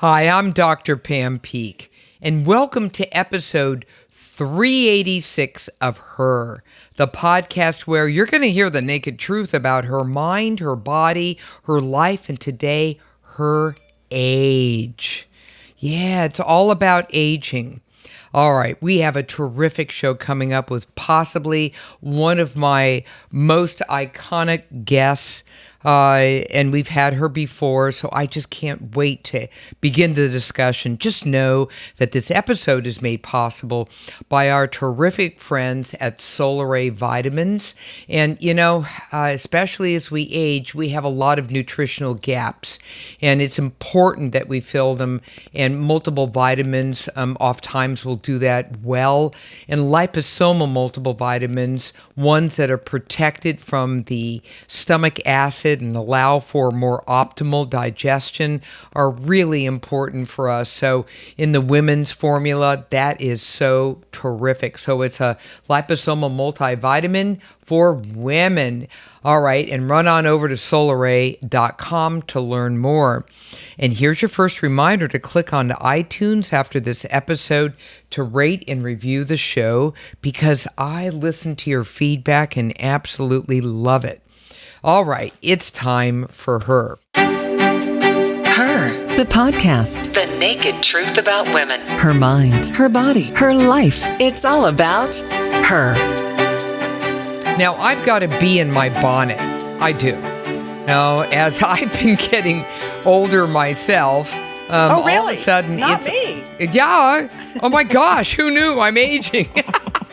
Hi, I'm Dr. Pam Peeke, and welcome to episode 386 of Her, the podcast where you're going to hear the naked truth about her mind, her body, her life, and today, her age. Yeah, it's all about aging. All right, we have a terrific show coming up with possibly one of my most iconic guests. Uh, and we've had her before, so I just can't wait to begin the discussion. Just know that this episode is made possible by our terrific friends at Solaray Vitamins. And, you know, uh, especially as we age, we have a lot of nutritional gaps, and it's important that we fill them. And multiple vitamins, um, oftentimes, will do that well. And liposomal multiple vitamins, ones that are protected from the stomach acid and allow for more optimal digestion are really important for us. So, in the women's formula, that is so terrific. So, it's a liposomal multivitamin for women. All right, and run on over to solaray.com to learn more. And here's your first reminder to click on iTunes after this episode to rate and review the show because I listen to your feedback and absolutely love it. All right, it's time for her. Her, the podcast. The naked truth about women. Her mind, her body, her life. It's all about her. Now, I've got a bee in my bonnet. I do. Now, as I've been getting older myself, um, oh, really? all of a sudden Not it's me. yeah. Oh my gosh, who knew? I'm aging.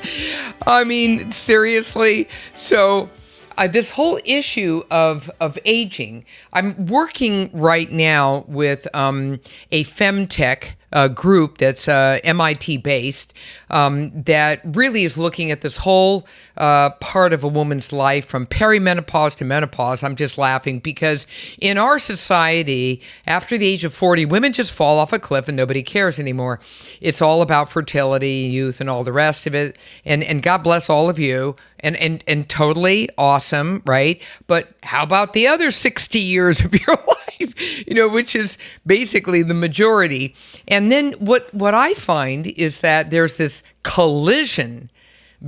I mean, seriously. So uh, this whole issue of of aging. I'm working right now with um, a femtech uh, group that's uh, MIT based um, that really is looking at this whole uh, part of a woman's life from perimenopause to menopause. I'm just laughing because in our society, after the age of 40, women just fall off a cliff and nobody cares anymore. It's all about fertility, youth, and all the rest of it. And and God bless all of you. And and and totally awesome, right? But how about the other 60 years of your life? You know, which is basically the majority. And then what what I find is that there's this collision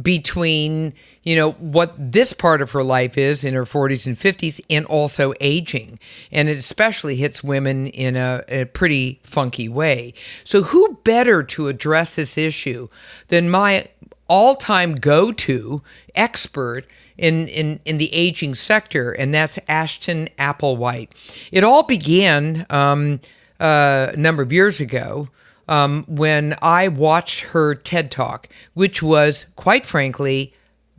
between you know what this part of her life is in her 40s and 50s and also aging. And it especially hits women in a, a, pretty funky way. So who better to address this issue than my all-time go-to expert in, in, in the aging sector and that's ashton applewhite. It all began um, a number of years ago um, when I watched her TED Talk, which was, quite frankly,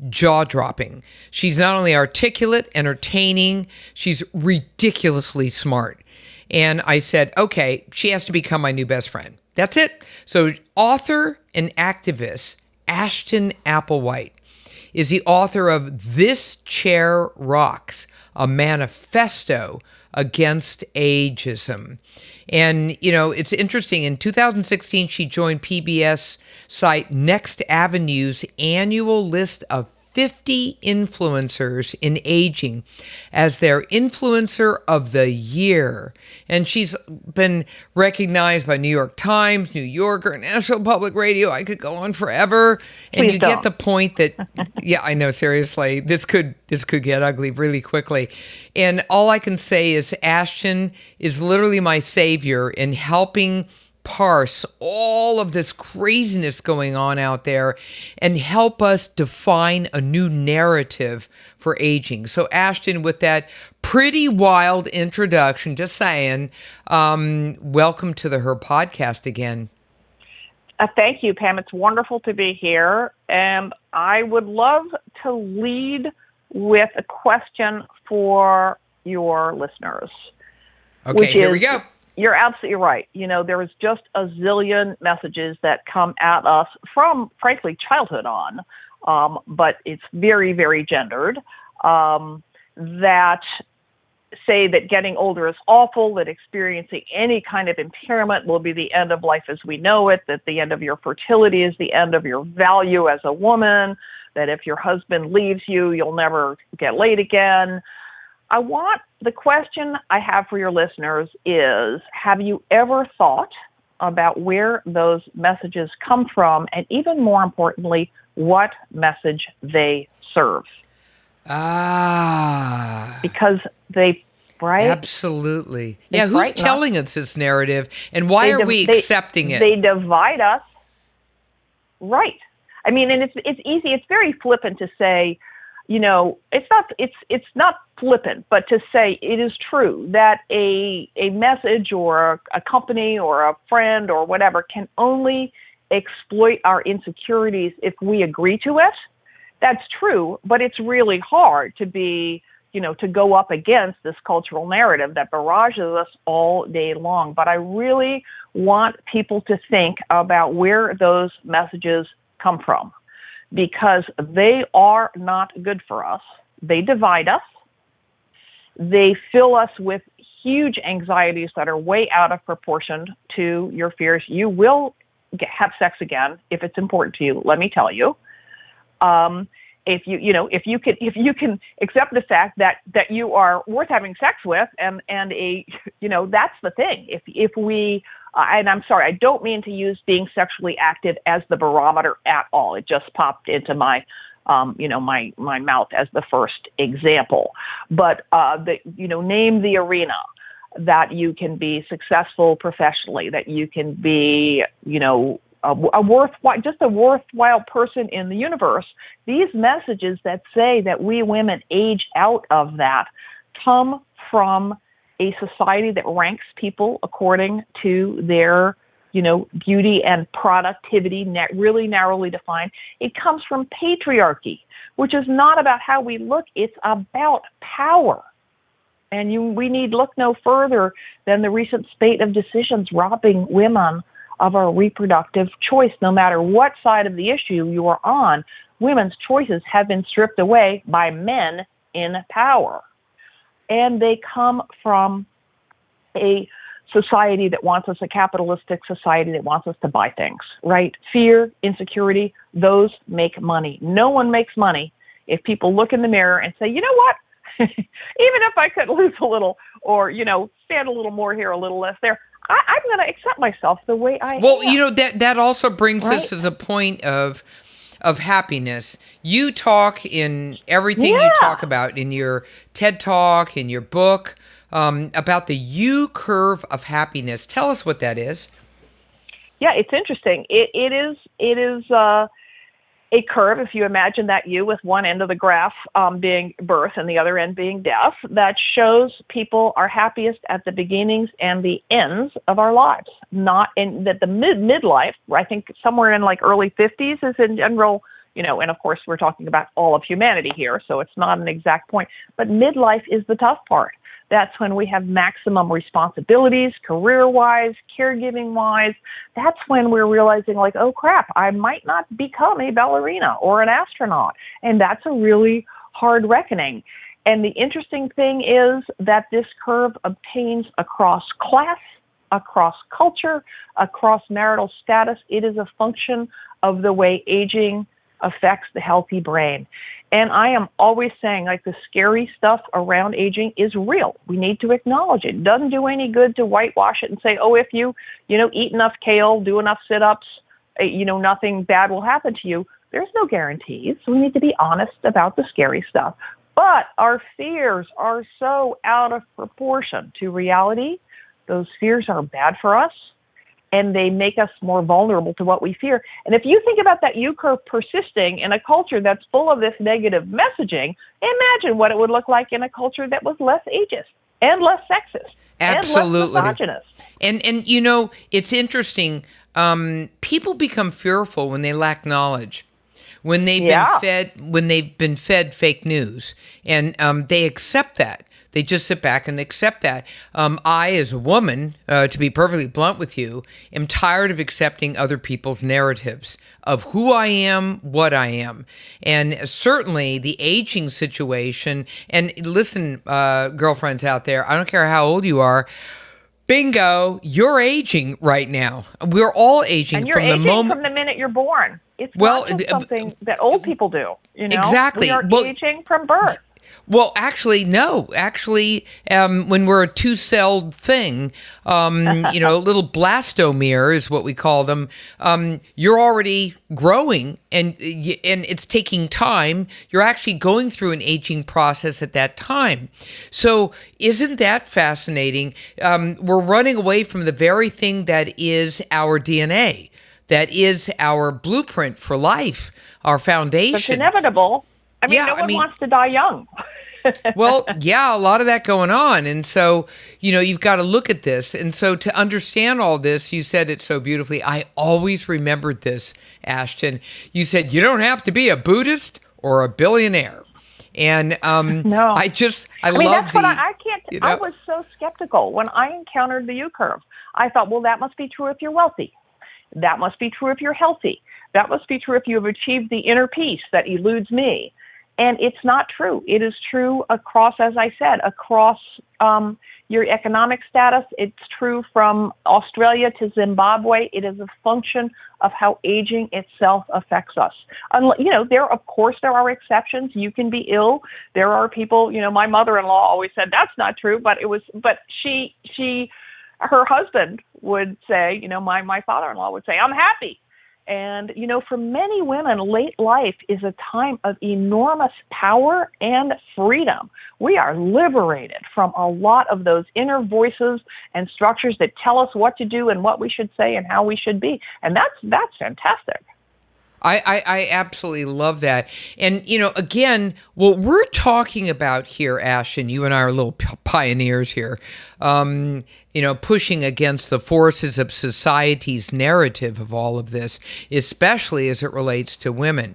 jaw dropping. She's not only articulate, entertaining, she's ridiculously smart. And I said, okay, she has to become my new best friend. That's it. So, author and activist Ashton Applewhite is the author of This Chair Rocks, a manifesto against ageism. And, you know, it's interesting. In 2016, she joined PBS site Next Avenue's annual list of 50 influencers in aging as their influencer of the year. And she's been recognized by New York Times, New Yorker, National Public Radio. I could go on forever. And Please you don't. get the point that yeah, I know seriously. This could this could get ugly really quickly. And all I can say is Ashton is literally my savior in helping parse all of this craziness going on out there and help us define a new narrative for aging. So, Ashton, with that pretty wild introduction, just saying, um, welcome to the Her podcast again. Uh, thank you, Pam. It's wonderful to be here. And I would love to lead with a question for your listeners. Okay, here is- we go. You're absolutely right. You know, there is just a zillion messages that come at us from, frankly, childhood on, um, but it's very, very gendered. Um, that say that getting older is awful, that experiencing any kind of impairment will be the end of life as we know it, that the end of your fertility is the end of your value as a woman, that if your husband leaves you, you'll never get laid again. I want the question I have for your listeners is Have you ever thought about where those messages come from, and even more importantly, what message they serve? Ah. Because they, right? Absolutely. They yeah, who's frighten us. telling us this narrative and why They are div- we they- accepting it? They divide us. Right. I mean, and it's it's easy. It's very flippant to say, you know, it's not it's it's not flippant, but to say it is true that a a message or a, a company or a friend or whatever can only exploit our insecurities if we agree to it. That's true, but it's really hard to be, you know, to go up against this cultural narrative that barrages us all day long. But I really want people to think about where those messages come from because they are not good for us. They divide us. They fill us with huge anxieties that are way out of proportion to your fears. You will get, have sex again if it's important to you. Let me tell you. Um, if you you know if you can if you can accept the fact that that you are worth having sex with and and a you know that's the thing. If if we uh, and I'm sorry I don't mean to use being sexually active as the barometer at all. It just popped into my um, you know my my mouth as the first example. But uh, the you know name the arena that you can be successful professionally that you can be you know a, a worthwhile, just a worthwhile person in the universe. These messages that say that we women age out of that come from a society that ranks people according to their, you know, beauty and productivity, net, really narrowly defined. It comes from patriarchy, which is not about how we look; it's about power. And you, we need look no further than the recent spate of decisions robbing women of our reproductive choice, no matter what side of the issue you are on. Women's choices have been stripped away by men in power. And they come from a society that wants us, a capitalistic society that wants us to buy things, right? Fear, insecurity, those make money. No one makes money if people look in the mirror and say, you know what? Even if I could lose a little or, you know, stand a little more here, a little less there, I, I'm going to accept myself the way I am. Well, am. you know that that also brings us to the point of of happiness. You talk in everything you talk about in your TED talk, in your book, um, about the U curve of happiness. Tell us what that is. yeah, it's interesting. It it is it is uh, a curve. If you imagine that you with one end of the graph um, being birth and the other end being death, that shows people are happiest at the beginnings and the ends of our lives. Not in that the mid midlife. I think somewhere in like early fifties is in general. You know, and of course we're talking about all of humanity here, so it's not an exact point. But midlife is the tough part. That's when we have maximum responsibilities, career wise, caregiving wise. That's when we're realizing, like, oh crap, I might not become a ballerina or an astronaut. And that's a really hard reckoning. And the interesting thing is that this curve obtains across class, across culture, across marital status. It is a function of the way aging affects the healthy brain. And I am always saying, like, the scary stuff around aging is real. We need to acknowledge it. Doesn't do any good to whitewash it and say, oh, if you, you know, eat enough kale, do enough sit ups, eh, you know, nothing bad will happen to you. There's no guarantees. We need to be honest about the scary stuff. But our fears are so out of proportion to reality. Those fears are bad for us and they make us more vulnerable to what we fear. And if you think about that U curve persisting in a culture that's full of this negative messaging, imagine what it would look like in a culture that was less ageist and less sexist Absolutely. and less misogynist. And and you know, it's interesting. Um, people become fearful when they lack knowledge, when they've Yeah. been fed when they've been fed fake news, and um, they accept that. They just sit back and accept that. Um, I, as a woman, uh, to be perfectly blunt with you, am tired of accepting other people's narratives of who I am, what I am. And certainly the aging situation, and listen, uh, girlfriends out there, I don't care how old you are, bingo, you're aging right now. We're all aging from the moment. from the minute you're born. It's Well, uh, something that old people do. You know, Exactly. We are Well- aging from birth. Well, actually, no. Actually, um, when we're a two-celled thing, um, you know, a little blastomere is what we call them. Um, you're already growing, and and it's taking time. You're actually going through an aging process at that time. So, isn't that fascinating? Um, we're running away from the very thing that is our DNA, that is our blueprint for life, our foundation. It's inevitable. I mean, Yeah, no I one mean- wants to die young. well, yeah, a lot of that going on. And so, you know, you've got to look at this. And so to understand all this, you said it so beautifully. I always remembered this, Ashton. You said you don't have to be a Buddhist or a billionaire. And um No. I just I, I mean, love that's the what I, I can't. you I was so skeptical when I encountered the U curve. I thought, well, that must be true if you're wealthy. That must be true if you're healthy. That must be true if you have achieved the inner peace that eludes me. And it's not true. It is true across, as I said, across um, your economic status. It's true from Australia to Zimbabwe. It is a function of how aging itself affects us. Unle- you know, there of course there are exceptions. You can be ill. There are people. You know, my mother-in-law always said that's not true, but it was. But she she her husband would say, you know, my my father-in-law would say, I'm happy. And, you know, for many women, late life is a time of enormous power and freedom. We are liberated from a lot of those inner voices and structures that tell us what to do and what we should say and how we should be. And that's that's fantastic. I, I, I absolutely love that. And, you know, again, what we're talking about here, Ashton, you and I are little p- pioneers here, um, you know, pushing against the forces of society's narrative of all of this, especially as it relates to women.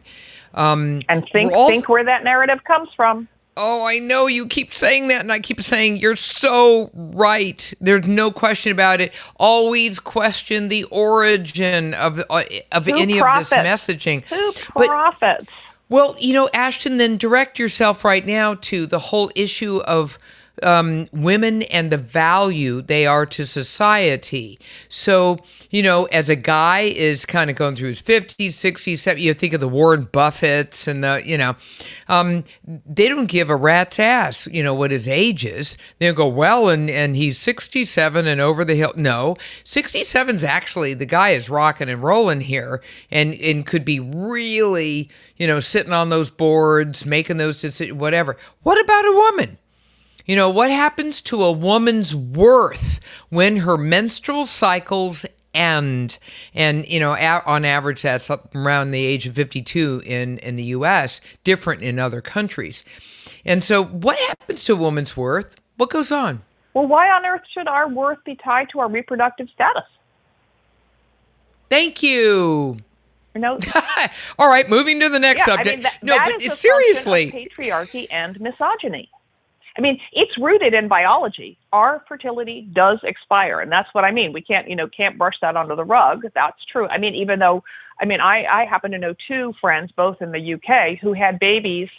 Um, And think also- think where that narrative comes from. Oh, I know you keep saying that, and I keep saying you're so right. There's no question about it. Always question the origin of uh, of Who any profits? of this messaging. Who profits? But profits? well, you know, Ashton, then direct yourself right now to the whole issue of um, women and the value they are to society. So, you know, as a guy is kind of going through his 50s, 60s, 70s, you think of the Warren Buffetts and the, you know, um, they don't give a rat's ass, you know, what his age is. They'll go, well, and, and he's 67 and over the hill. No, 67's actually, the guy is rocking and rolling here and, and could be really, you know, sitting on those boards, making those decisions, whatever. What about a woman? You know, what happens to a woman's worth when her menstrual cycles end? And, you know, a- on average, that's up around the age of 52 in, in the US, different in other countries. And so, what happens to a woman's worth? What goes on? Well, why on earth should our worth be tied to our reproductive status? Thank you. Know, All right, moving to the next yeah, subject. I mean, that, no, that but seriously. patriarchy and misogyny. I mean, it's rooted in biology. Our fertility does expire, and that's what I mean. We can't, you know, can't brush that under the rug. That's true. I mean, even though, I mean, I I happen to know two friends, both in the UK, who had babies,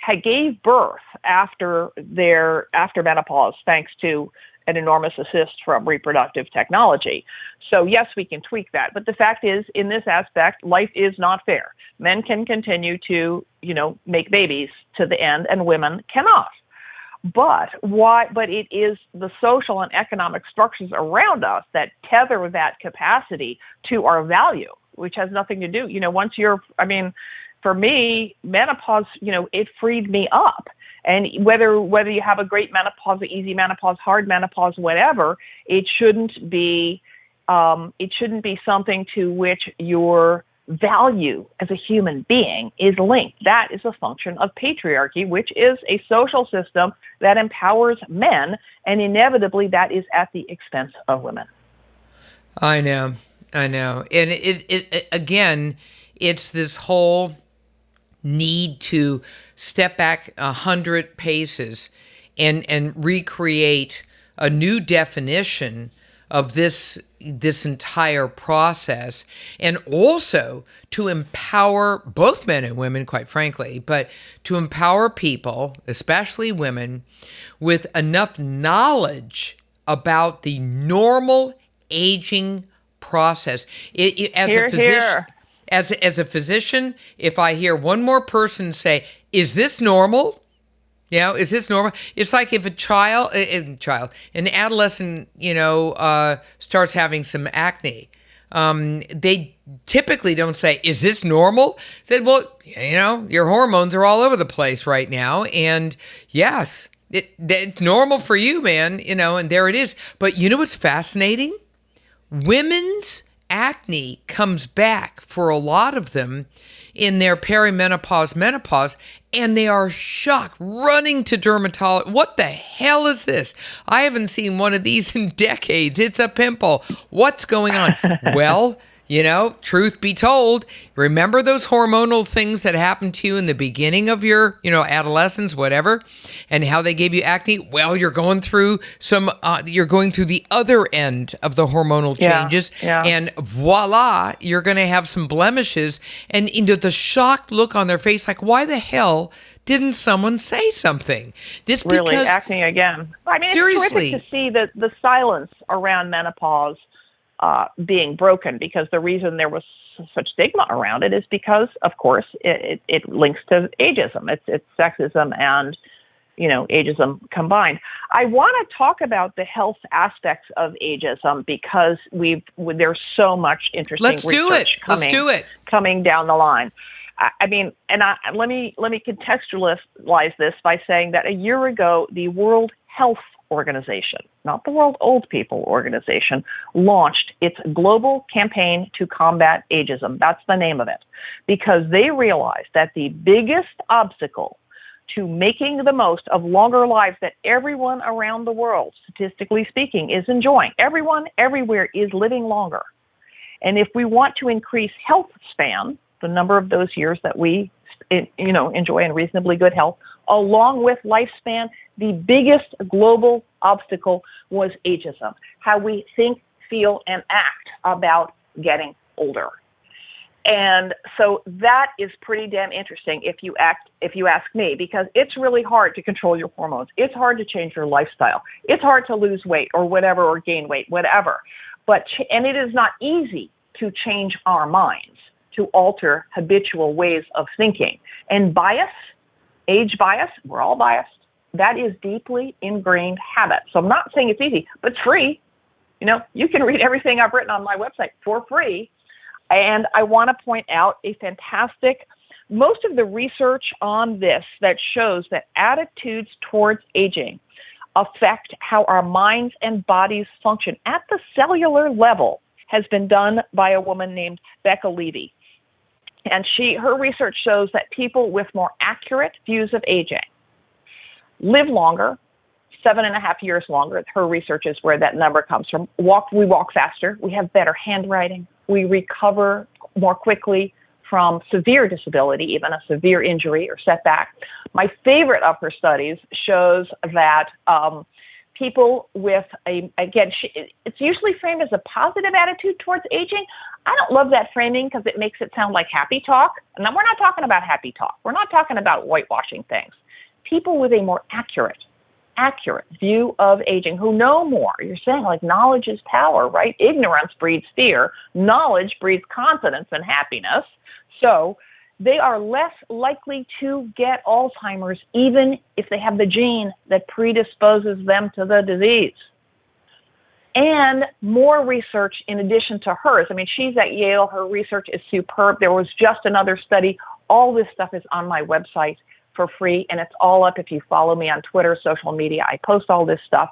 had gave birth after their after menopause, thanks to an enormous assist from reproductive technology. So yes, we can tweak that. But the fact is, in this aspect, life is not fair. Men can continue to, you know, make babies to the end, and women cannot. But why? But it is the social and economic structures around us that tether that capacity to our value, which has nothing to do. You know, once you're, I mean, for me, menopause, you know, it freed me up. And whether whether you have a great menopause, easy menopause, hard menopause, whatever, it shouldn't be um, it shouldn't be something to which your value as a human being is linked. That is a function of patriarchy, which is a social system that empowers men, and inevitably that is at the expense of women. I know, I know, and it, it, it again, it's this whole need to step back a hundred paces and and recreate a new definition of this this entire process and also to empower both men and women quite frankly but to empower people especially women with enough knowledge about the normal aging process. It, it- as a physician as as a physician if i hear one more person say is this normal You know, is this normal? It's like if a child, a, a child, an adolescent, you know, uh, starts having some acne. Um, they typically don't say, "Is this normal?" Said, "Well, you know, your hormones are all over the place right now, and yes, it, it's normal for you, man. You know, and there it is. But you know what's fascinating? Women's acne comes back for a lot of them in their perimenopause, menopause, and they are shocked, running to dermatologist. What the hell is this? I haven't seen one of these in decades. It's a pimple. What's going on? well, you know, truth be told, remember those hormonal things that happened to you in the beginning of your, you know, adolescence, whatever, and how they gave you acne? Well, you're going through some, uh, you're going through the other end of the hormonal Yeah, changes, yeah. and voila, you're going to have some blemishes. And you know, the shocked look on their face, like, why the hell didn't someone say something? This really because acne again. I mean, Seriously. it's terrific to see the the silence around menopause uh, being broken because the reason there was such stigma around it is because, of course, it, it, it links to ageism. It's it's sexism and you know ageism combined. I want to talk about the health aspects of ageism because we've there's so much interesting let's do it. research coming Let's do it. coming down the line. I- I mean, and I, let me let me contextualize this by saying that a year ago, the World Health Organization, not the World Old People Organization, launched its global campaign to combat ageism. That's the name of it, because they realized that the biggest obstacle to making the most of longer lives that everyone around the world, statistically speaking, is enjoying. Everyone everywhere is living longer. And if we want to increase health span, the number of those years that we you know enjoy in reasonably good health, along with lifespan, the biggest global obstacle was ageism. How we think, feel, and act about getting older. And so that is pretty damn interesting if you act if you ask me because it's really hard to control your hormones. It's hard to change your lifestyle. It's hard to lose weight or whatever or gain weight, whatever. But and it is not easy to change our minds, to alter habitual ways of thinking. And bias, age bias, we're all biased. That is deeply ingrained habit. So I'm not saying it's easy, but it's free. You know, you can read everything I've written on my website for free. And I want to point out a fantastic, most of the research on this that shows that attitudes towards aging affect how our minds and bodies function at the cellular level has been done by a woman named Becca Levy. And she, her research shows that people with more accurate views of aging live longer, seven and a half years longer. Her research is where that number comes from. Walk, we walk faster. We have better handwriting. We recover more quickly from severe disability, even a severe injury or setback. My favorite of her studies shows that um, people with a again, she, it's usually framed as a positive attitude towards aging. I don't love that framing because it makes it sound like happy talk. And we're not talking about happy talk. We're not talking about whitewashing things. People with a more accurate accurate view of aging who know more. You're saying like knowledge is power, right? Ignorance breeds fear, knowledge breeds confidence and happiness. So they are less likely to get Alzheimer's even if they have the gene that predisposes them to the disease. And more research in addition to hers. I mean, she's at Yale. Her research is superb. There was just another study. All this stuff is on my website for free, and it's all up if you follow me on Twitter, social media. I post all this stuff.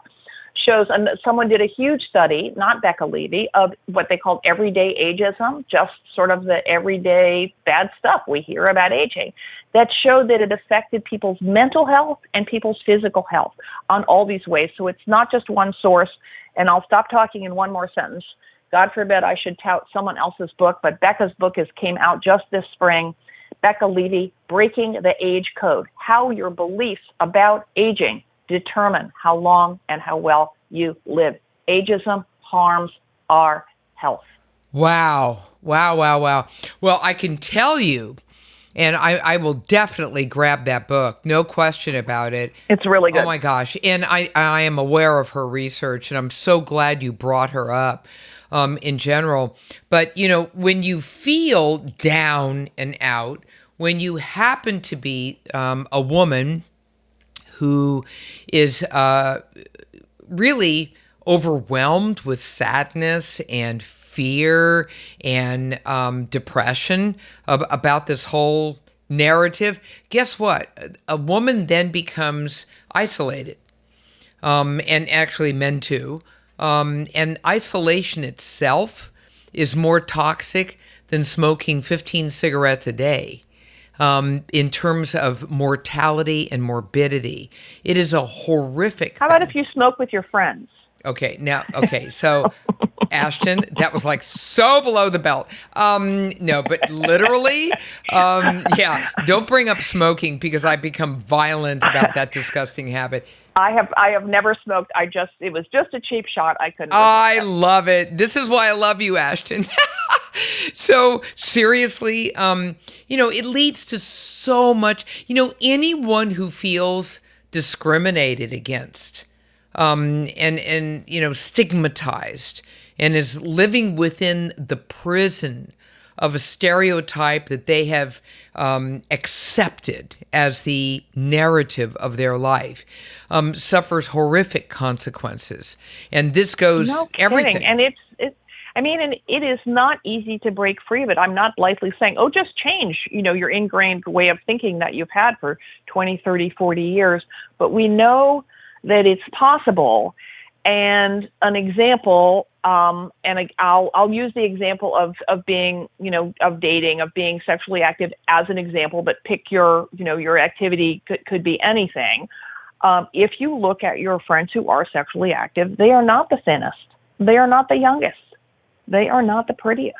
Shows and someone did a huge study, not Becca Levy, of what they called everyday ageism, just sort of the everyday bad stuff we hear about aging, that showed that it affected people's mental health and people's physical health on all these ways. So it's not just one source. And I'll stop talking in one more sentence. God forbid I should tout someone else's book, but Becca's book has came out just this spring. Becca Levy, Breaking the Age Code How Your Beliefs About Aging Determine How Long and How Well You Live. Ageism harms our health. Wow. Wow, wow, wow. Well, I can tell you, and I, I will definitely grab that book, no question about it. It's really good. Oh my gosh. And I, I am aware of her research, and I'm so glad you brought her up um, in general. But, you know, when you feel down and out, when you happen to be um, a woman who is uh, really overwhelmed with sadness and fear and um, depression ab- about this whole narrative, guess what? A woman then becomes isolated, um, and actually men too. Um, and isolation itself is more toxic than smoking 15 cigarettes a day. Um, in terms of mortality and morbidity, it is a horrific. How about if you smoke with your friends? Okay, now, okay, so Ashton, that was like so below the belt. Um, no, but literally, um, yeah, don't bring up smoking because I become violent about that disgusting habit. I have I have never smoked. I just it was just a cheap shot. I couldn't. I love it. This is why I love you, Ashton. so seriously, um, you know, it leads to so much. You know, anyone who feels discriminated against, um, and and you know, stigmatized, and is living within the prison of a stereotype that they have um, accepted as the narrative of their life um, suffers horrific consequences. And this goes no everything. And it's, it's, I mean, and it is not easy to break free of it. I'm not lightly saying, oh, just change, you know, your ingrained way of thinking that you've had for 20, 30, 40 years. But we know that it's possible. And an example, um, and I'll I'll use the example of of being you know of dating of being sexually active as an example, but pick your you know your activity could could be anything. Um, if you look at your friends who are sexually active, they are not the thinnest, they are not the youngest, they are not the prettiest.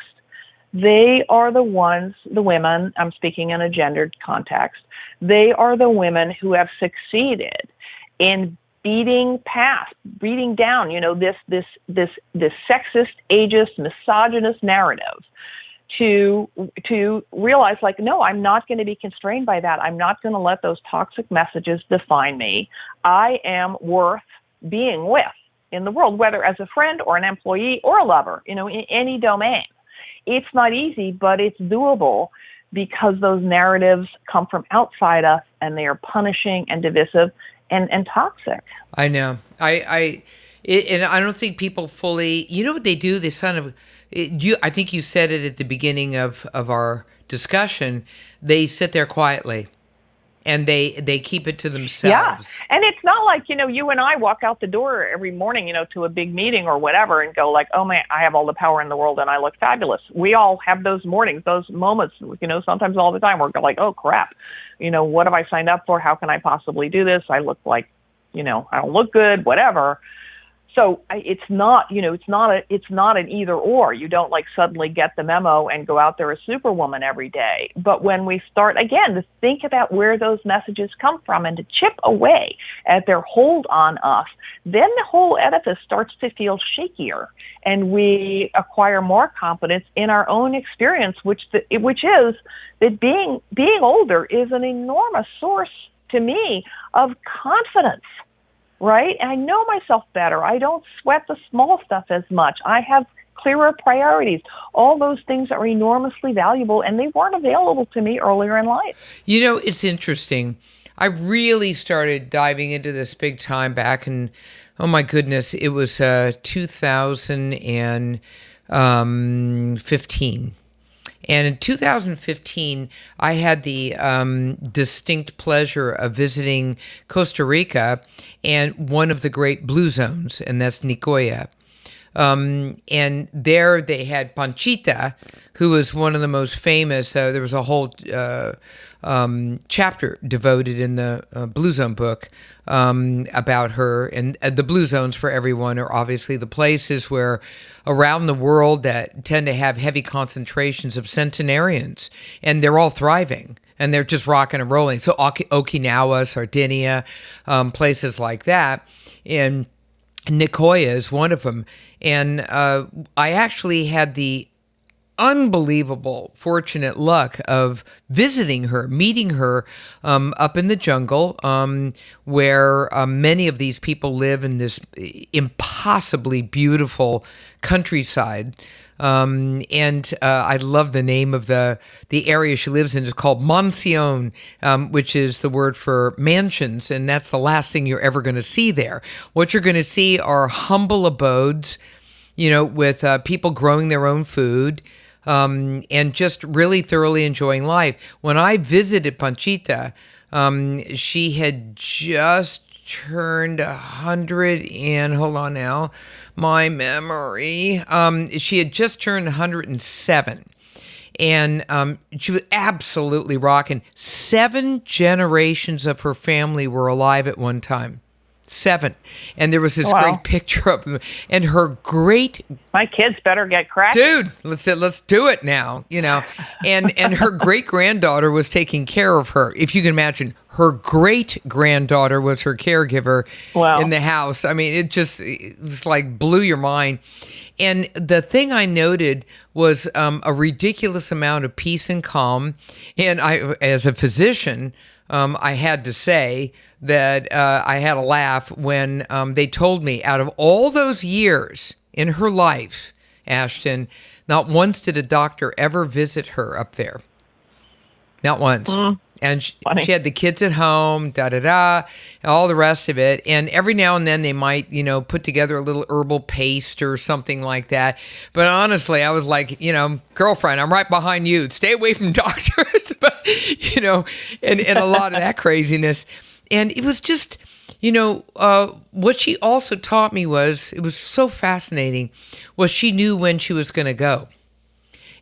They are the ones, the women. I'm speaking in a gendered context. They are the women who have succeeded in beating past, beating down, you know, this this this this sexist, ageist, misogynist narrative to to realize like no i'm not going to be constrained by that. I'm not going to let those toxic messages define me. I am worth being with in the world whether as a friend or an employee or a lover you know in any domain. It's not easy but it's doable because those narratives come from outside us and they are punishing and divisive and, and toxic. I know. I, I, it, and I don't think people fully, you know what they do? They kind of, it, you, I think you said it at the beginning of, of our discussion. They sit there quietly and they they keep it to themselves. Yeah, and it's not like you know you and I walk out the door every morning, you know, to a big meeting or whatever, and go like, oh man, I have all the power in the world and I look fabulous. We all have those mornings, those moments, you know, sometimes all the time. We're like, oh crap, you know, what have I signed up for? How can I possibly do this? I look like, you know, I don't look good, whatever so it's not you know it's not a it's not an either or. You don't like suddenly get the memo and go out there as superwoman every day. But when we start again to think about where those messages come from and to chip away at their hold on us then the whole edifice starts to feel shakier. And we acquire more confidence in our own experience which the, which is that being being older is an enormous source to me of confidence right? And I know myself better. I don't sweat the small stuff as much. I have clearer priorities. All those things are enormously valuable, and they weren't available to me earlier in life. You know, it's interesting. I really started diving into this big time back in, oh my goodness, it was uh, 2015. And in 2015, I had the um, distinct pleasure of visiting Costa Rica and one of the great blue zones, and that's Nicoya. Um, and there they had Panchita, who was one of the most famous. Uh, there was a whole uh, um, chapter devoted in the uh, Blue Zone book um, about her. And uh, the Blue Zones for everyone are obviously the places where around the world that tend to have heavy concentrations of centenarians, and they're all thriving and they're just rocking and rolling. So Okinawa, Sardinia, um, places like that, and Nicoya is one of them. And uh, I actually had the unbelievable fortunate luck of visiting her, meeting her um, up in the jungle, um, where uh, many of these people live in this impossibly beautiful countryside. Um, and uh, I love the name of the the area she lives in. It's called Mansion, um, which is the word for mansions, and that's the last thing you're ever going to see there. What you're going to see are humble abodes, you know, with uh, people growing their own food. Um, and just really thoroughly enjoying life. When I visited Panchita, um, she had just turned a hundred and hold on now, my memory. Um, she had just turned 107 and um, she was absolutely rocking. Seven generations of her family were alive at one time. Seven, and there was this Wow. great picture of them, and her great My kids better get cracking. dude let's let's do it now you know. And and her great granddaughter was taking care of her. If you can imagine her great granddaughter was her caregiver Wow. in the house. I mean it just it was like blew your mind. And the thing i noted was um, a ridiculous amount of peace and calm. And i as a physician um, I had to say that uh, I had a laugh when um, they told me out of all those years in her life, Ashton, not once did a doctor ever visit her up there. Not once. And she, she had the kids at home, da da da, all the rest of it. And every now and then they might, you know, put together a little herbal paste or something like that. But honestly, I was like, you know, girlfriend, I'm right behind you. Stay away from doctors. but, you know, and, and a lot of that craziness. And it was just, you know, uh, what she also taught me was, it was so fascinating, was she knew when she was going to go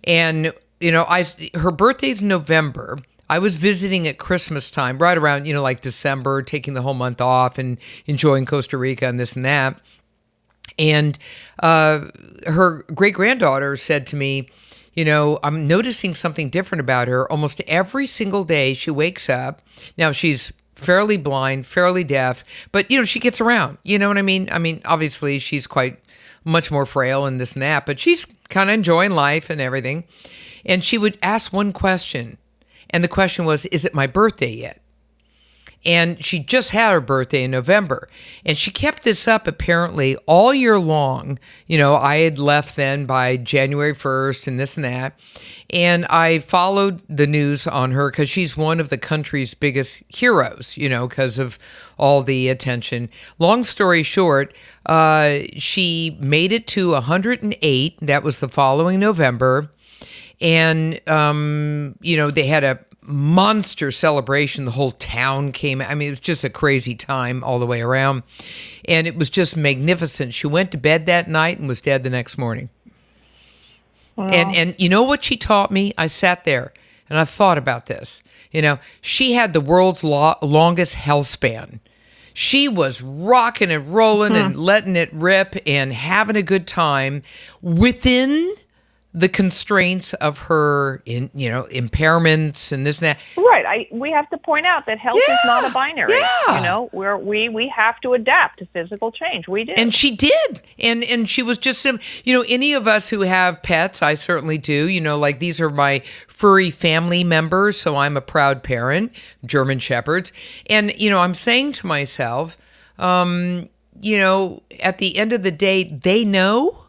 and you know i her birthday's november i was visiting at christmas time right around you know like december taking the whole month off and enjoying costa rica and this and that. And uh, her great granddaughter said to me you know i'm noticing something different about her. Almost every single day she wakes up now she's fairly blind fairly deaf but you know she gets around you know what i mean? I mean obviously she's quite much more frail and this and that but she's kind of enjoying life and everything. And she would ask one question and the question was is it my birthday yet and she just had her birthday in November. And she kept this up apparently all year long. You know, I had left then by January 1st and this and that. And I followed the news on her because she's one of the country's biggest heroes, you know, because of all the attention. Long story short, uh, she made it to 108. That was the following November and um, you know they had a monster celebration. The whole town came. I mean it was just a crazy time all the way around. And it was just magnificent. She went to bed that night and was dead the next morning. And and you know what she taught me? I sat there and i thought about this. You know she had the world's lo- longest health span. She was rocking and rolling and letting it rip and having a good time within the constraints of her in you know impairments and this and that Right. I we have to point out that health is not a binary. yeah. You know, where we we have to adapt to physical change. We do. and she did and and she was just sim- you know any of us who have pets i certainly do you know like these are my furry family members so i'm a proud parent german shepherds and you know i'm saying to myself um you know at the end of the day they know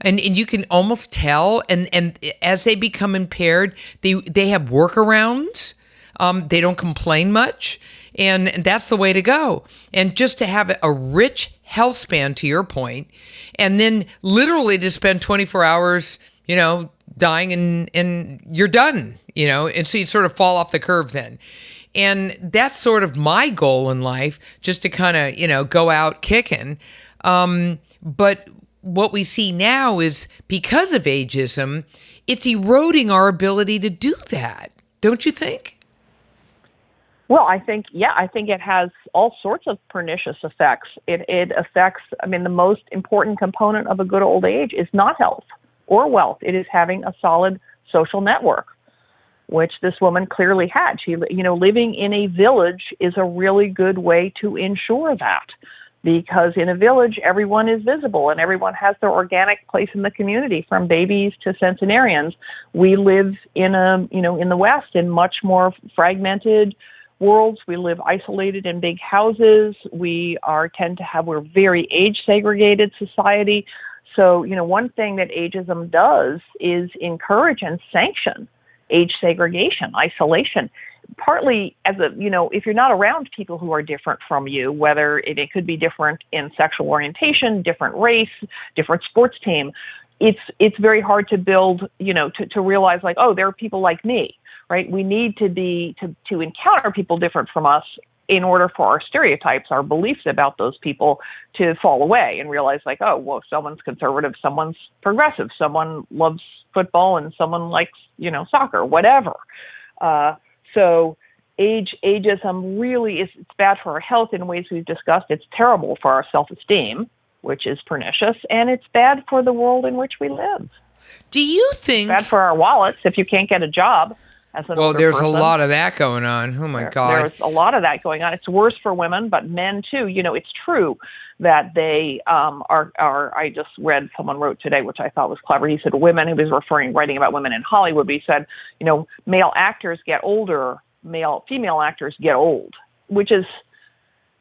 and, and you can almost tell and and as they become impaired they they have workarounds. Um, they don't complain much and that's the way to go. And just to have a rich health span to your point and then literally to spend 24 hours you know dying and and you're done you know and so you sort of fall off the curve then. And that's sort of my goal in life just to kind of you know go out kicking. Um, but what we see now is because of ageism it's eroding our ability to do that don't you think Well, I think yeah, I think it has all sorts of pernicious effects. It it affects. I mean, the most important component of a good old age is not health or wealth. It is having a solid social network, which this woman clearly had. She, you know, living in a village is a really good way to ensure that. Because in a village everyone is visible and everyone has their organic place in the community from babies to centenarians. We live in a you know in the west in much more fragmented worlds. We live isolated in big houses. We are tend to have we're very age segregated society. So you know one thing that ageism does is encourage and sanction age segregation isolation partly as a you know if you're not around people who are different from you whether it, it could be different in sexual orientation different race different sports team it's it's very hard to build you know to, to realize like oh there are people like me right? We need to be to to encounter people different from us in order for our stereotypes our beliefs about those people to fall away and realize like oh well someone's conservative someone's progressive someone loves football and someone likes you know soccer whatever. Uh, so age ageism really is it's bad for our health in ways we've discussed. It's terrible for our self-esteem, which is pernicious, and it's bad for the world in which we live. Do you think it's bad for our wallets if you can't get a job? well, there's person. a lot of that going on. Oh my there, God. There's a lot of that going on. It's worse for women, but men too. You know, it's true that they um, are, are. I just read someone wrote today, which I thought was clever. He said women. He was referring, writing about women in Hollywood. But he said, you know, male actors get older, male female actors get old, which is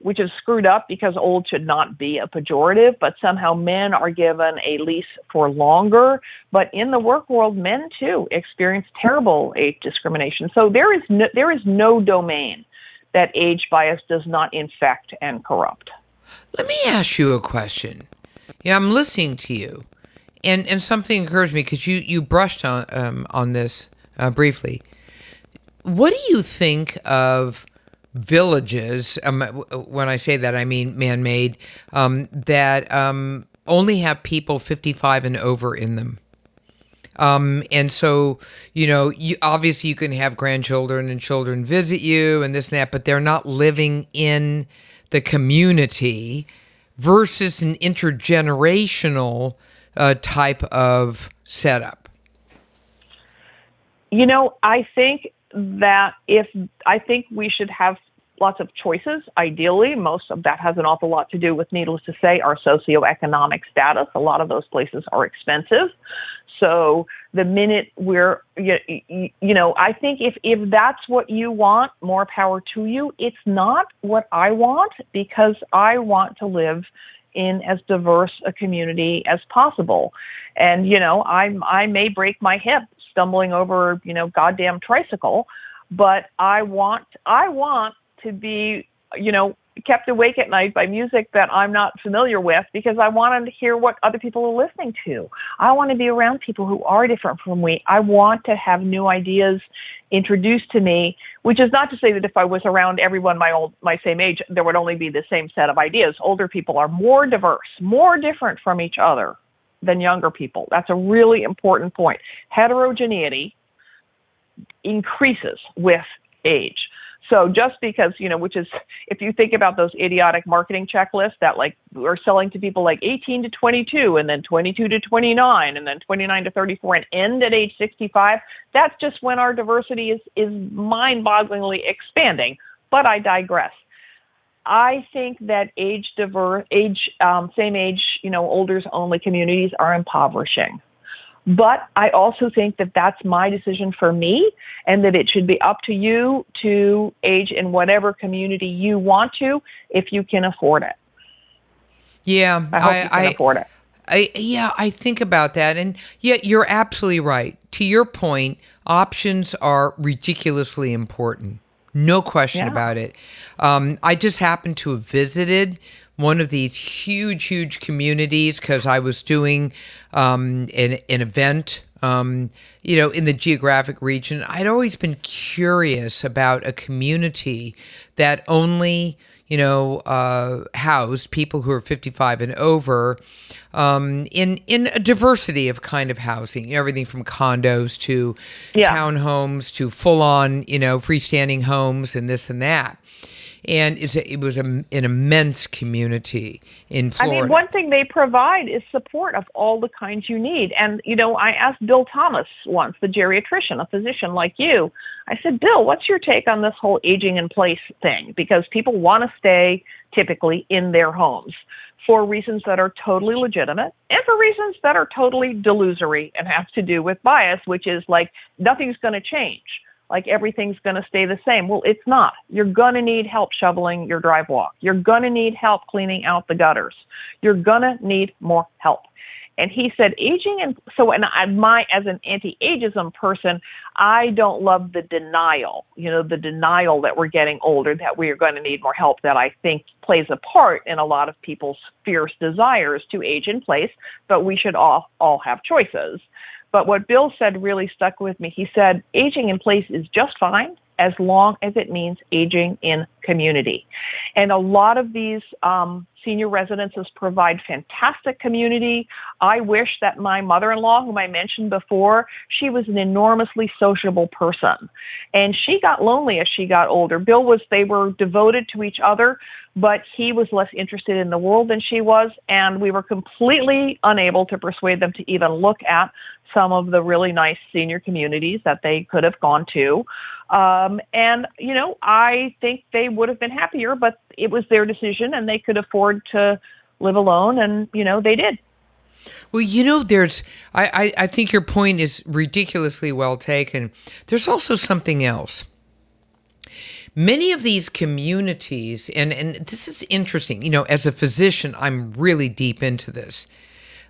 which is screwed up because old should not be a pejorative, but somehow men are given a lease for longer. But in the work world, men too experience terrible age discrimination. So there is no, there is no domain that age bias does not infect and corrupt. Let me ask you a question. Yeah, I'm listening to you, and and something occurs to me because you you brushed on um, on this uh, briefly. What do you think of villages, um, when I say that, I mean man made, um, that um, only have people 55 and over in them. Um, and so, you know, you, obviously you can have grandchildren and children visit you and this and that, but they're not living in the community versus an intergenerational uh, type of setup. You know, I think that if I think we should have lots of choices, ideally, most of that has an awful lot to do with, needless to say, our socioeconomic status. A lot of those places are expensive. So the minute we're, you, you know, I think if, if that's what you want, more power to you. It's not what I want because I want to live in as diverse a community as possible. And, you know, I, I may break my hip stumbling over, you know, goddamn tricycle. But I want, I want to be, you know, kept awake at night by music that I'm not familiar with because I wanted to hear what other people are listening to. I want to be around people who are different from me. I want to have new ideas introduced to me, which is not to say that if I was around everyone my old my same age, there would only be the same set of ideas. Older people are more diverse, more different from each other than younger people. That's a really important point. Heterogeneity increases with age. So just because, you know, which is, if you think about those idiotic marketing checklists that like are selling to people like 18 to 22 and then 22 to 29 and then 29 to 34 and end at age 65, that's just when our diversity is, is mind bogglingly expanding. But I digress. I think that age diverse, age, um, same age, you know, older's only communities are impoverishing. But I also think that that's my decision for me and that it should be up to you to age in whatever community you want to if you can afford it. Yeah, I hope I, you can I, afford it. I, yeah, I think about that. And yeah, you're absolutely right. To your point, options are ridiculously important. No question yeah. about it. Um, I just happened to have visited one of these huge, huge communities because I was doing um, an, an event, um, you know, in the geographic region. I'd always been curious about a community that only, you know, uh, housed people who are 55 and over um, in in a diversity of kind of housing, everything from condos to yeah. townhomes to full on, you know, freestanding homes and this and that. And a, it was a, an immense community in Florida. I mean, one thing they provide is support of all the kinds you need. And you know, I asked Bill Thomas once, the geriatrician, a physician like you. I said, Bill, what's your take on this whole aging in place thing? Because people want to stay typically in their homes for reasons that are totally legitimate and for reasons that are totally delusory and have to do with bias, which is like nothing's going to change like everything's going to stay the same. Well, it's not. You're going to need help shoveling your drive walk. You're going to need help cleaning out the gutters. You're going to need more help. And he said, aging and so, and I, my, as an anti-ageism person, I don't love the denial, you know, the denial that we're getting older, that we are going to need more help, that I think plays a part in a lot of people's fierce desires to age in place, but we should all, all have choices. But what Bill said really stuck with me. He said, aging in place is just fine as long as it means aging in community. And a lot of these um, senior residences provide fantastic community. I wish that my mother in law, whom I mentioned before, she was an enormously sociable person. And she got lonely as she got older. Bill was, they were devoted to each other, but he was less interested in the world than she was. And we were completely unable to persuade them to even look at some of the really nice senior communities that they could have gone to. Um, and, you know, I think they would have been happier, but it was their decision and they could afford to live alone, and, you know, they did. Well, you know, there's, I, I, I think your point is ridiculously well taken. There's also something else. Many of these communities, and, and this is interesting, you know, as a physician, I'm really deep into this.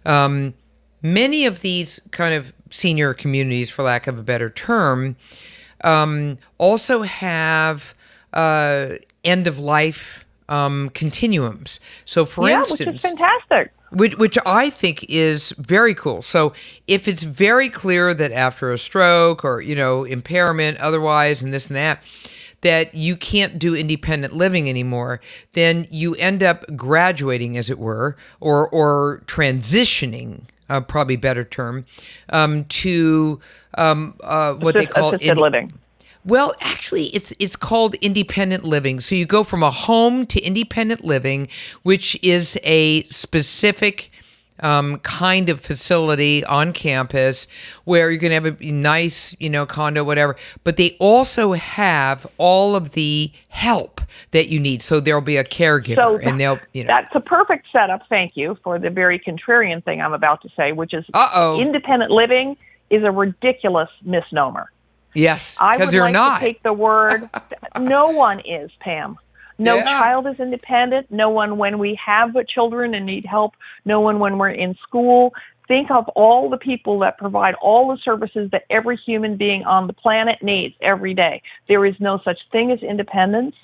Um, many of these kind of senior communities, for lack of a better term, um, also have uh, end of life um, continuums. So, for yeah, instance, which is fantastic. Which, which I think is very cool. So, if it's very clear that after a stroke or you know impairment, otherwise, and this and that, that you can't do independent living anymore, then you end up graduating, as it were, or or transitioning uh, probably better term, um, to um, uh, what Assist, they call assisted in, living. Well, actually, it's it's called independent living. So you go from a home to independent living, which is a specific um, kind of facility on campus where you're going to have a nice, you know, condo, whatever. But they also have all of the help that you need. So there'll be a caregiver, so and they'll, you know, that's a perfect setup. Thank you for the very contrarian thing I'm about to say, which is Uh-oh. independent living is a ridiculous misnomer. Yes, I would you're like not. to take the word. no one is Pam. No Yeah. child is independent. No one when we have children and need help. No one when we're in school. Think of all the people that provide all the services that every human being on the planet needs every day. There is no such thing as independence.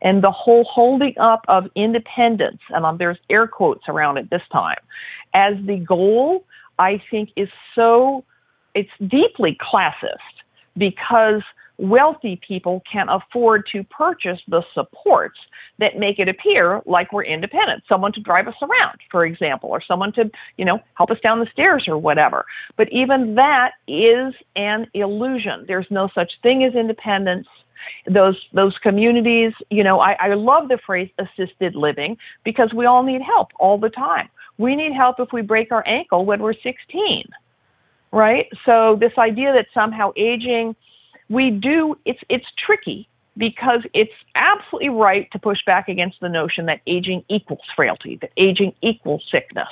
And the whole holding up of independence, and um, there's air quotes around it this time, as the goal, I think is so, it's deeply classist because wealthy people can afford to purchase the supports that make it appear like we're independent. Someone to drive us around, for example, or someone to, you know, help us down the stairs or whatever. But even that is an illusion. There's no such thing as independence. Those those communities, you know, I, I love the phrase assisted living because we all need help all the time. We need help if we break our ankle when we're 16 right? So this idea that somehow aging, we do it's it's tricky because it's absolutely right to push back against the notion that aging equals frailty, that aging equals sickness,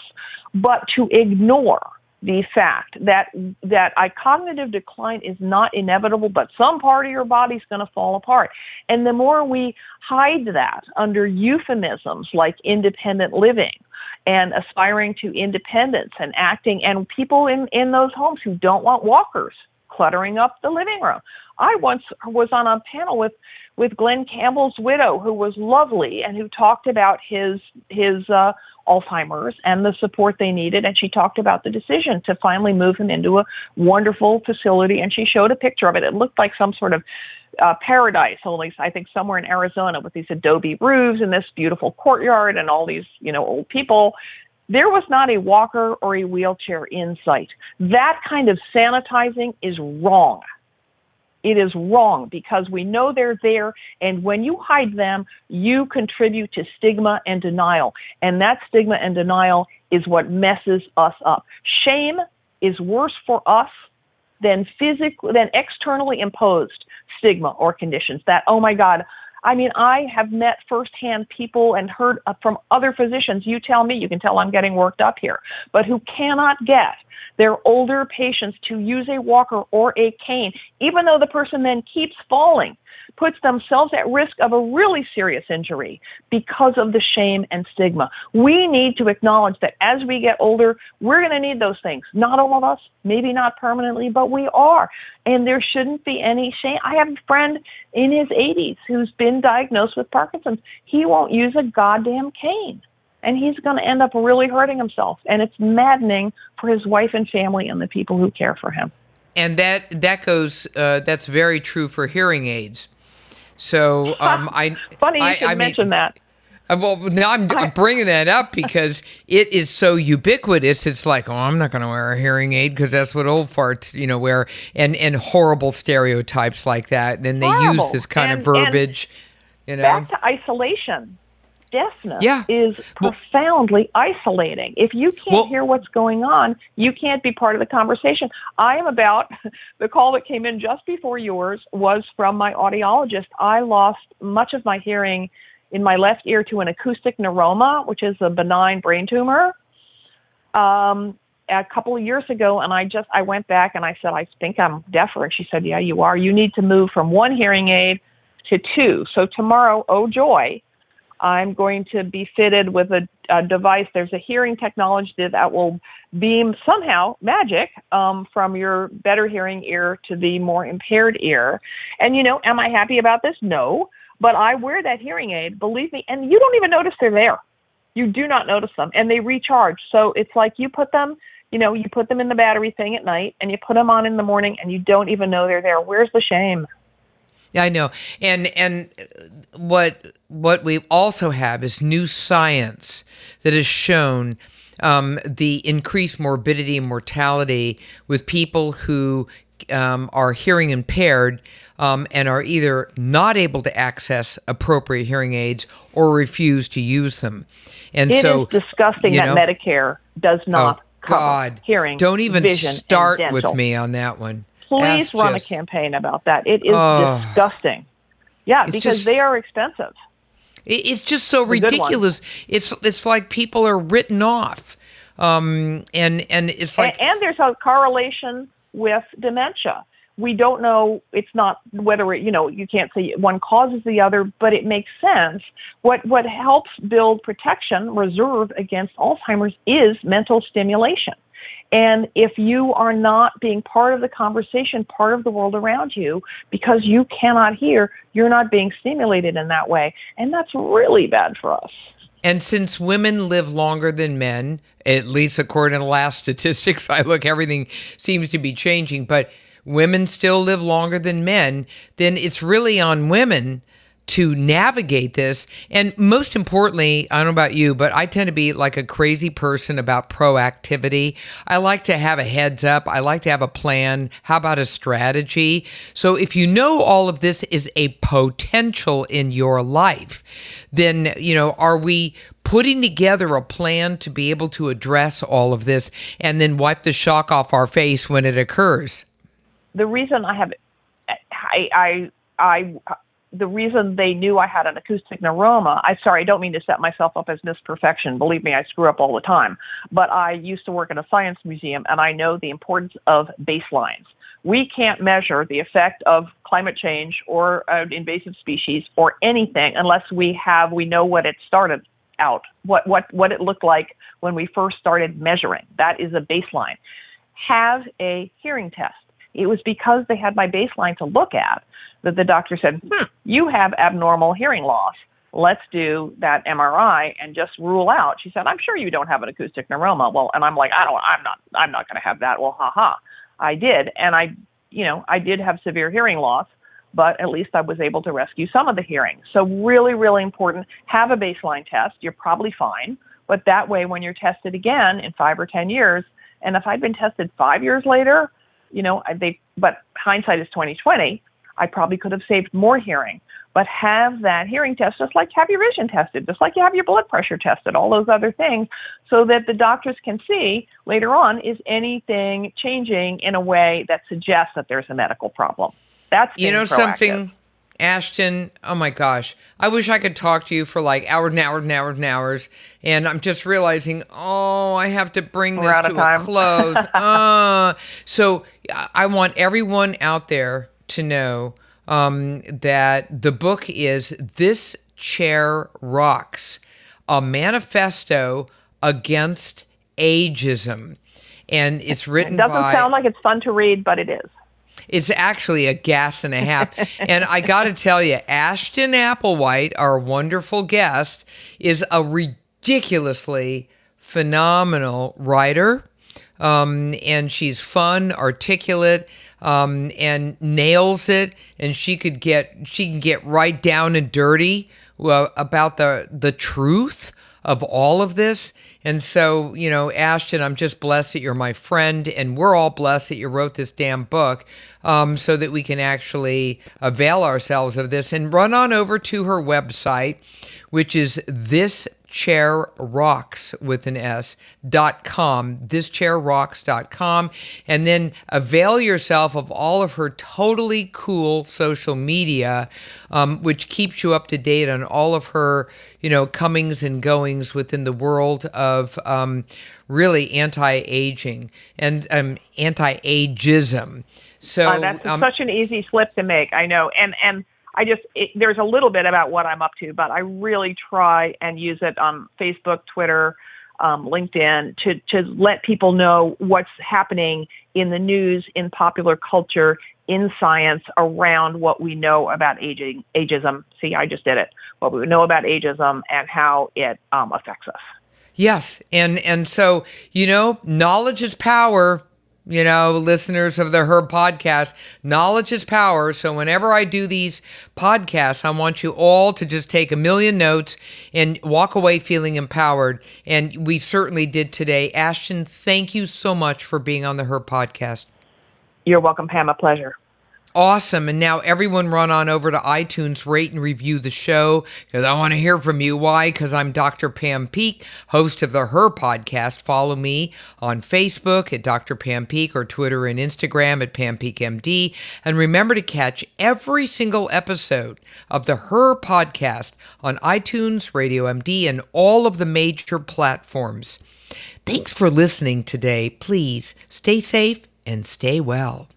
but to ignore the fact that that a cognitive decline is not inevitable, but some part of your body's going to fall apart. And the more we hide that under euphemisms like independent living and aspiring to independence and acting and people in, in those homes who don't want walkers cluttering up the living room. I once was on a panel with with Glen Campbell's widow who was lovely and who talked about his his uh Alzheimer's and the support they needed and she talked about the decision to finally move him into a wonderful facility and she showed a picture of it. It looked like some sort of uh, paradise, only I think somewhere in Arizona with these adobe roofs and this beautiful courtyard and all these, you know, old people. There was not a walker or a wheelchair in sight. That kind of sanitizing is wrong. It is wrong because we know they're there. And when you hide them, you contribute to stigma and denial. And that stigma and denial is what messes us up. Shame is worse for us than physically than externally imposed stigma or conditions. That, oh my God, I mean, I have met firsthand people and heard uh, from other physicians. You tell me, you can tell I'm getting worked up here, but who cannot get their older patients to use a walker or a cane, even though the person then keeps falling puts themselves at risk of a really serious injury because of the shame and stigma. We need to acknowledge that as we get older, we're going to need those things. Not all of us, maybe not permanently, but we are. And there shouldn't be any shame. I have a friend in his 80s who's been diagnosed with Parkinson's. He won't use a goddamn cane and he's going to end up really hurting himself and it's maddening for his wife and family and the people who care for him and that that goes uh, that's very true for hearing aids so um, I funny you I, should I mention mean, that. Uh, well, now I'm, I'm bringing that up because it is so ubiquitous. It's like, oh, I'm not going to wear a hearing aid because that's what old farts, you know, wear, and and horrible stereotypes like that. And then they Horrible. use this kind And- of verbiage, you know. Back to isolation. Deafness Yeah. is Well- profoundly isolating. If you can't Well- hear what's going on, you can't be part of the conversation. I am about the call that came in just before yours was from my audiologist. I lost much of my hearing in my left ear to an acoustic neuroma, which is a benign brain tumor. Um, a couple of years ago, and I just I went back and I said I think I'm deafer, and she said, Yeah, you are. You need to move from one hearing aid to two. So tomorrow, oh joy, I'm going to be fitted with a, a device. There's a hearing technology that will beam somehow magic um, from your better hearing ear to the more impaired ear. And you know, am I happy about this? No. But I wear that hearing aid, believe me, and you don't even notice they're there. You do not notice them, and they recharge. So it's like you put them, you know, you put them in the battery thing at night, and you put them on in the morning, and you don't even know they're there. Where's the shame? Yeah, I know. And and what what we also have is new science that has shown um, the increased morbidity and mortality with people who um, are hearing impaired um, and are either not able to access appropriate hearing aids or refuse to use them. And It is so disgusting that know- Medicare does not oh, cover God, hearing, don't even start with me on that one. Please run just- a campaign about that. It is Oh. disgusting. Yeah, because just- they are expensive. It's just so one. ridiculous. It's it's like people are written off, um, and and it's like and, and there's a correlation with dementia. We don't know. It's not whether it, you know you can't say one causes the other, but it makes sense. What what helps build protection reserve against Alzheimer's is mental stimulation. And if you are not being part of the conversation, part of the world around you, because you cannot hear, you're not being stimulated in that way. And that's really bad for us. And since women live longer than men, at least according to the last statistics I look, everything seems to be changing, but women still live longer than men, then it's really on women to navigate this. And most importantly, I don't know about you, but I tend to be like a crazy person about proactivity. I like to have a heads up, I like to have a plan. How about a strategy? So if you know all of this is a potential in your life, then, you know, are we putting together a plan to be able to address all of this and then wipe the shock off our face when it occurs? the reason I have, I, I, I, the reason they knew I had an acoustic neuroma, I sorry, I don't mean to set myself up as Miss Perfection. Believe me, I screw up all the time. But I used to work in a science museum, and I know the importance of baselines. We can't measure the effect of climate change or an invasive species or anything unless we have we know what it started out, what what what it looked like when we first started measuring. That is a baseline. Have a hearing test. It was because they had my baseline to look at that the doctor said, hmm, you have abnormal hearing loss. Let's do that MRI and just rule out. She said, I'm sure you don't have an acoustic neuroma. Well, and I'm like, I don't, I'm not, I'm not going to have that. Well, haha. I did. And I, you know, I did have severe hearing loss, but at least I was able to rescue some of the hearing. So really, really important. Have a baseline test. You're probably fine. But that way, when you're tested again in five or 10 years, and if I'd been tested five years later, you know, I- they, but hindsight is 2020. I probably could have saved more hearing. But have that hearing test, just like have your vision tested, just like you have your blood pressure tested, all those other things, so that the doctors can see later on is anything changing in a way that suggests that there's a medical problem. That's you know proactive. something, Ashton. Oh my gosh, I wish I could talk to you for like hours and hours and hours and hours. And I'm just realizing, oh, I have to bring We're this to a close. uh, so I I want everyone out there to know um, that the book is "This Chair Rocks," a manifesto against ageism, and it's written It doesn't by. sound like it's fun to read, but it is. It's actually a gas and a half. and I got to tell you, Ashton Applewhite, our wonderful guest, is a ridiculously phenomenal writer. Um, and she's fun, articulate, um, and nails it. And she could get she can get right down and dirty uh, about the the truth of all of this. And so, you know, Ashton, I'm just blessed that you're my friend, and we're all blessed that you wrote this damn book um, so that we can actually avail ourselves of this and run on over to her website, which is this chair rocks with an s dot com this chair rocks dot com and then avail yourself of all of her totally cool social media um, which keeps you up to date on all of her you know comings and goings within the world of um, really anti-aging and um, anti-ageism so Uh, that's um, such an easy slip to make. I know, and and I just it, there's a little bit about what I'm up to, but I really try and use it on Facebook, Twitter, um, LinkedIn to to let people know what's happening in the news, in popular culture, in science around what we know about aging, ageism. See, I just did it. What we know about ageism and how it um, affects us. Yes, and and so you know, knowledge is power. You know, listeners of the Her podcast, knowledge is power. So whenever I do these podcasts, I want you all to just take a million notes and walk away feeling empowered. And we certainly did today. Ashton, thank you so much for being on the Her podcast. You're welcome, Pam. A pleasure. Awesome. And now everyone run on over to iTunes, rate and review the show because I want to hear from you. Why? Because I'm Dr. Pam Peeke, host of the Her Podcast. Follow me on Facebook at Dr. Pam Peeke or Twitter and Instagram at Pam Peeke MD. And remember to catch every single episode of the Her Podcast on iTunes, Radio MD, and all of the major platforms. Thanks for listening today. Please stay safe and stay well.